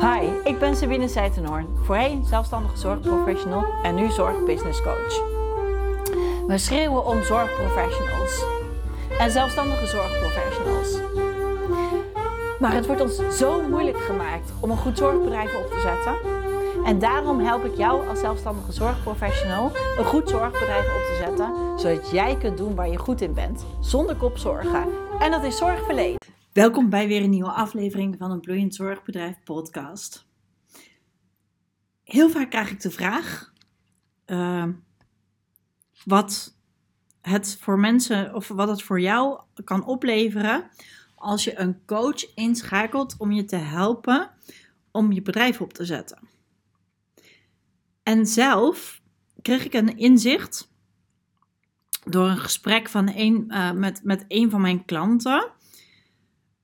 Hi, ik ben Sabine Seitenhoorn, voorheen zelfstandige zorgprofessional en nu zorgbusinesscoach. We schreeuwen om zorgprofessionals en zelfstandige zorgprofessionals. Maar het wordt ons zo moeilijk gemaakt om een goed zorgbedrijf op te zetten. En daarom help ik jou als zelfstandige zorgprofessional een goed zorgbedrijf op te zetten, zodat jij kunt doen waar je goed in bent, zonder kopzorgen. En dat is zorgverleden. Welkom bij weer een nieuwe aflevering van een Bloeiend Zorgbedrijf podcast. Heel vaak krijg ik de vraag uh, wat het voor mensen of wat het voor jou kan opleveren als je een coach inschakelt om je te helpen om je bedrijf op te zetten. En zelf kreeg ik een inzicht door een gesprek van een, uh, met, met een van mijn klanten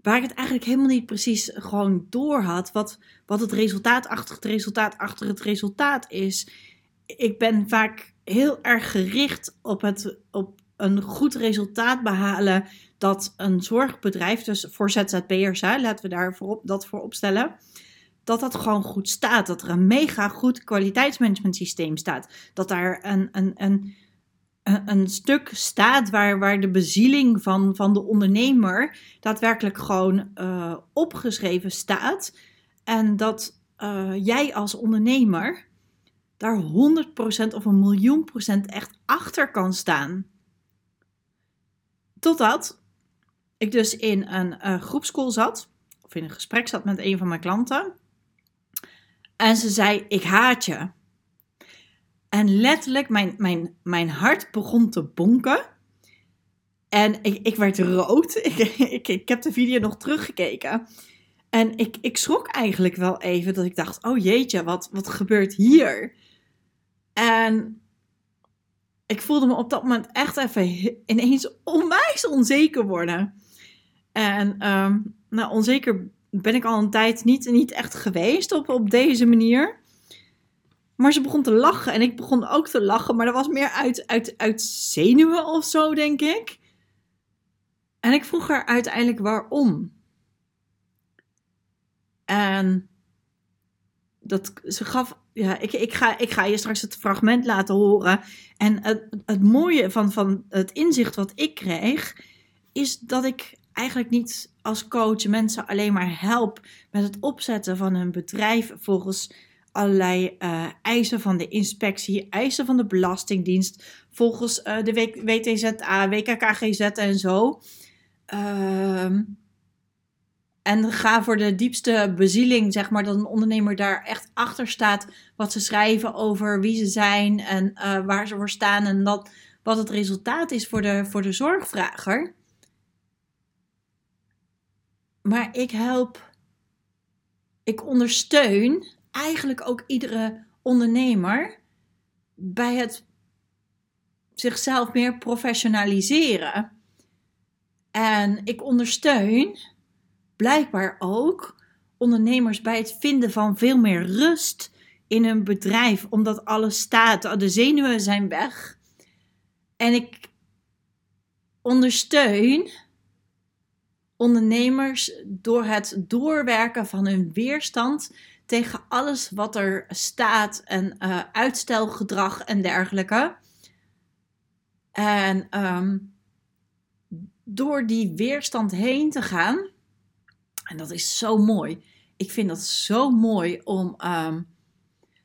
waar ik het eigenlijk helemaal niet precies gewoon door had. Wat, wat het resultaat achter het resultaat achter het resultaat is. Ik ben vaak heel erg gericht op, het, op een goed resultaat behalen. Dat een zorgbedrijf, dus voor ZZP'ers, laten we daar voorop, dat voor opstellen. Dat dat gewoon goed staat. Dat er een mega goed kwaliteitsmanagement systeem staat. Dat daar een, een, een een stuk staat waar, waar de bezieling van, van de ondernemer daadwerkelijk gewoon uh, opgeschreven staat. En dat uh, jij als ondernemer daar 100% of een miljoen procent echt achter kan staan. Totdat ik dus in een uh, groepschool zat, of in een gesprek zat met een van mijn klanten. En ze zei: Ik haat je. En letterlijk, mijn, mijn, mijn hart begon te bonken. En ik, werd rood. Ik, ik, ik heb de video nog teruggekeken. En ik, ik schrok eigenlijk wel even dat ik dacht: oh jeetje, wat, wat gebeurt hier? En ik voelde me op dat moment echt even ineens onwijs onzeker worden. En um, nou, onzeker ben ik al een tijd niet, niet echt geweest op, op deze manier. Maar ze begon te lachen en ik begon ook te lachen, maar dat was meer uit, uit, uit zenuwen of zo, denk ik. En ik vroeg haar uiteindelijk waarom. En dat, ze gaf, ja, ik, ik, ga, ik ga je straks het fragment laten horen. En het, het mooie van, van het inzicht wat ik kreeg, is dat ik eigenlijk niet als coach mensen alleen maar help met het opzetten van hun bedrijf volgens allerlei uh, eisen van de inspectie, eisen van de Belastingdienst, volgens uh, de WTZA, WKKGZ en zo. Uh, en ga voor de diepste bezieling, zeg maar, dat een ondernemer daar echt achter staat wat ze schrijven over wie ze zijn en uh, waar ze voor staan en dat, wat het resultaat is voor de, voor de zorgvrager. Maar ik help, ik ondersteun eigenlijk ook iedere ondernemer bij het zichzelf meer professionaliseren. En ik ondersteun blijkbaar ook ondernemers bij het vinden van veel meer rust in hun bedrijf, omdat alles staat, de zenuwen zijn weg. En ik ondersteun ondernemers door het doorwerken van hun weerstand tegen alles wat er staat en uh, uitstelgedrag en dergelijke. En um, door die weerstand heen te gaan, en dat is zo mooi. Ik vind dat zo mooi om um,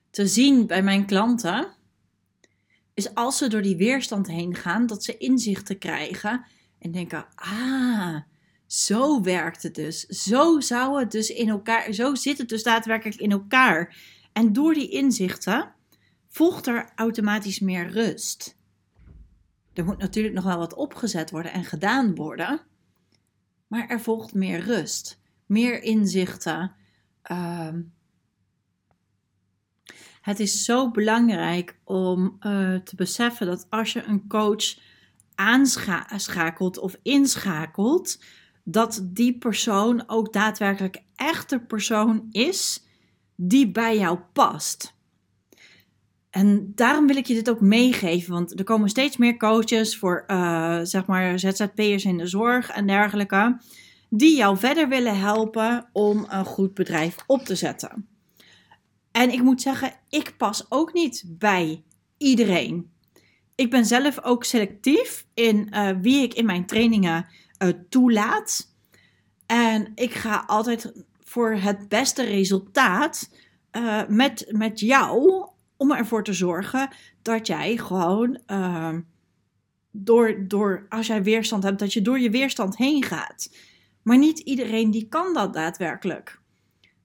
te zien bij mijn klanten. Is als ze door die weerstand heen gaan, dat ze inzichten krijgen en denken: ah, zo werkt het dus. Zo zou het dus in elkaar, zo zit het dus daadwerkelijk in elkaar. En door die inzichten volgt er automatisch meer rust. Er moet natuurlijk nog wel wat opgezet worden en gedaan worden. Maar er volgt meer rust, meer inzichten. Uh, het is zo belangrijk om uh, te beseffen dat als je een coach aanschakelt of inschakelt, dat die persoon ook daadwerkelijk echt de persoon is die bij jou past. En daarom wil ik je dit ook meegeven, want er komen steeds meer coaches voor, uh, zeg maar, ZZP'ers in de zorg en dergelijke. die jou verder willen helpen om een goed bedrijf op te zetten. En ik moet zeggen, ik pas ook niet bij iedereen. Ik ben zelf ook selectief in uh, wie ik in mijn trainingen uh, toelaat. En ik ga altijd voor het beste resultaat uh, met, met jou om ervoor te zorgen dat jij gewoon ehm, door, door, als jij weerstand hebt, dat je door je weerstand heen gaat. Maar niet iedereen die kan dat daadwerkelijk.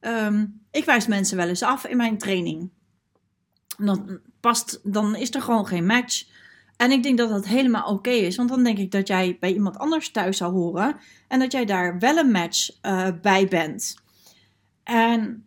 Um, ik wijs mensen wel eens af in mijn training. Dan, past, dan is er gewoon geen match. En ik denk dat dat helemaal oké is. Want dan denk ik dat jij bij iemand anders thuis zou horen. En dat jij daar wel een match uh, bij bent. En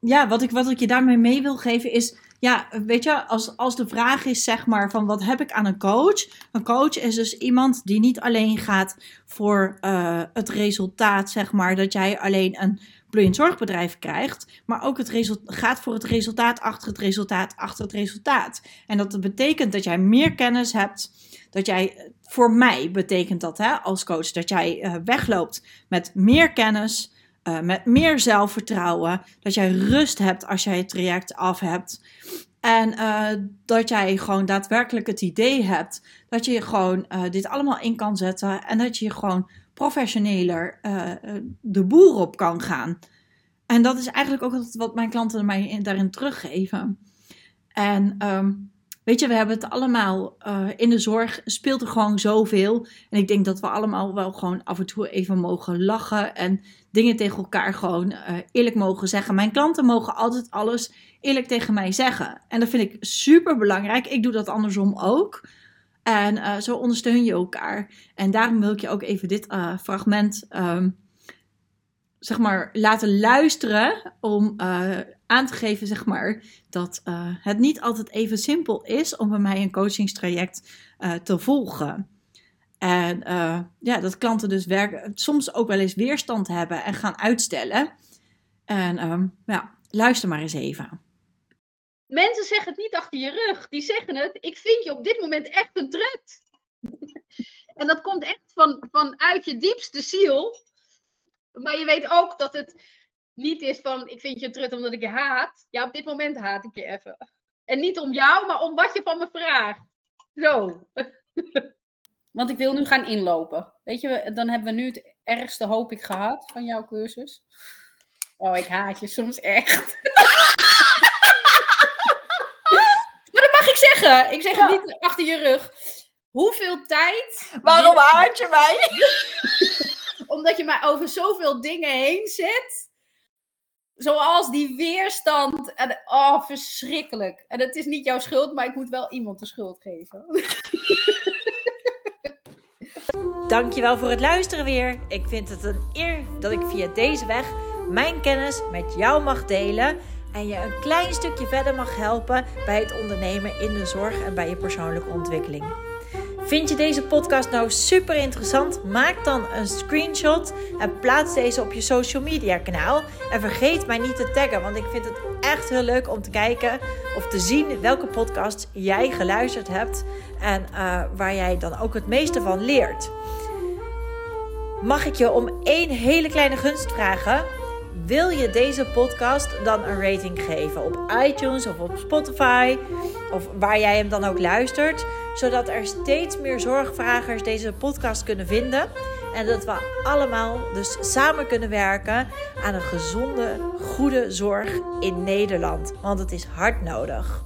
ja, wat ik, wat ik je daarmee mee wil geven is ja, weet je, als, als de vraag is zeg maar van wat heb ik aan een coach? Een coach is dus iemand die niet alleen gaat voor uh, het resultaat, zeg maar, dat jij alleen een bloeiend zorgbedrijf krijgt, maar ook het gaat voor het resultaat achter het resultaat achter het resultaat. En dat betekent dat jij meer kennis hebt, dat jij, voor mij betekent dat hè, als coach, dat jij uh, wegloopt met meer kennis, uh, met meer zelfvertrouwen, dat jij rust hebt als jij het traject af hebt. En uh, dat jij gewoon daadwerkelijk het idee hebt dat je gewoon uh, dit allemaal in kan zetten en dat je gewoon professioneler de boer op kan gaan. En dat is eigenlijk ook wat mijn klanten mij daarin teruggeven. En um, Weet je, we hebben het allemaal in de zorg, speelt er gewoon zoveel. En ik denk dat we allemaal wel gewoon af en toe even mogen lachen en dingen tegen elkaar gewoon uh, eerlijk mogen zeggen. Mijn klanten mogen altijd alles eerlijk tegen mij zeggen. En dat vind ik super belangrijk. Ik doe dat andersom ook. En uh, zo ondersteun je elkaar. En daarom wil ik je ook even dit fragment um, zeg maar, laten luisteren om aan te geven, zeg maar, dat het niet altijd even simpel is om bij mij een coachingstraject te volgen. En ja, dat klanten dus werken, soms ook wel eens weerstand hebben en gaan uitstellen. En um, ja, luister maar eens even. Mensen zeggen het niet achter je rug. Die zeggen het, ik vind je op dit moment echt een trut. en dat komt echt van, vanuit je diepste ziel. Maar je weet ook dat het niet is van ik vind je trut omdat ik je haat. Ja, op dit moment haat ik je even. En niet om jou, maar om wat je van me vraagt. Zo. Want ik wil nu gaan inlopen. Weet je, dan hebben we nu het ergste hoop ik gehad van jouw cursus. Oh, ik haat je soms echt. maar dat mag ik zeggen. Ik zeg het niet achter je rug. Hoeveel tijd. Waarom haat je mij? Omdat je mij over zoveel dingen heen zet. Zoals die weerstand. En, oh, verschrikkelijk. En het is niet jouw schuld, maar ik moet wel iemand de schuld geven. Dankjewel voor het luisteren weer. Ik vind het een eer dat ik via deze weg mijn kennis met jou mag delen. En je een klein stukje verder mag helpen bij het ondernemen in de zorg en bij je persoonlijke ontwikkeling. Vind je deze podcast nou super interessant? Maak dan een screenshot en plaats deze op je social media kanaal. En vergeet mij niet te taggen, want ik vind het echt heel leuk om te kijken of te zien welke podcasts jij geluisterd hebt en uh, waar jij dan ook het meeste van leert. Mag ik je om één hele kleine gunst vragen? Wil je deze podcast dan een rating geven op iTunes of op Spotify of waar jij hem dan ook luistert, zodat er steeds meer zorgvragers deze podcast kunnen vinden en dat we allemaal dus samen kunnen werken aan een gezonde, goede zorg in Nederland, want het is hard nodig.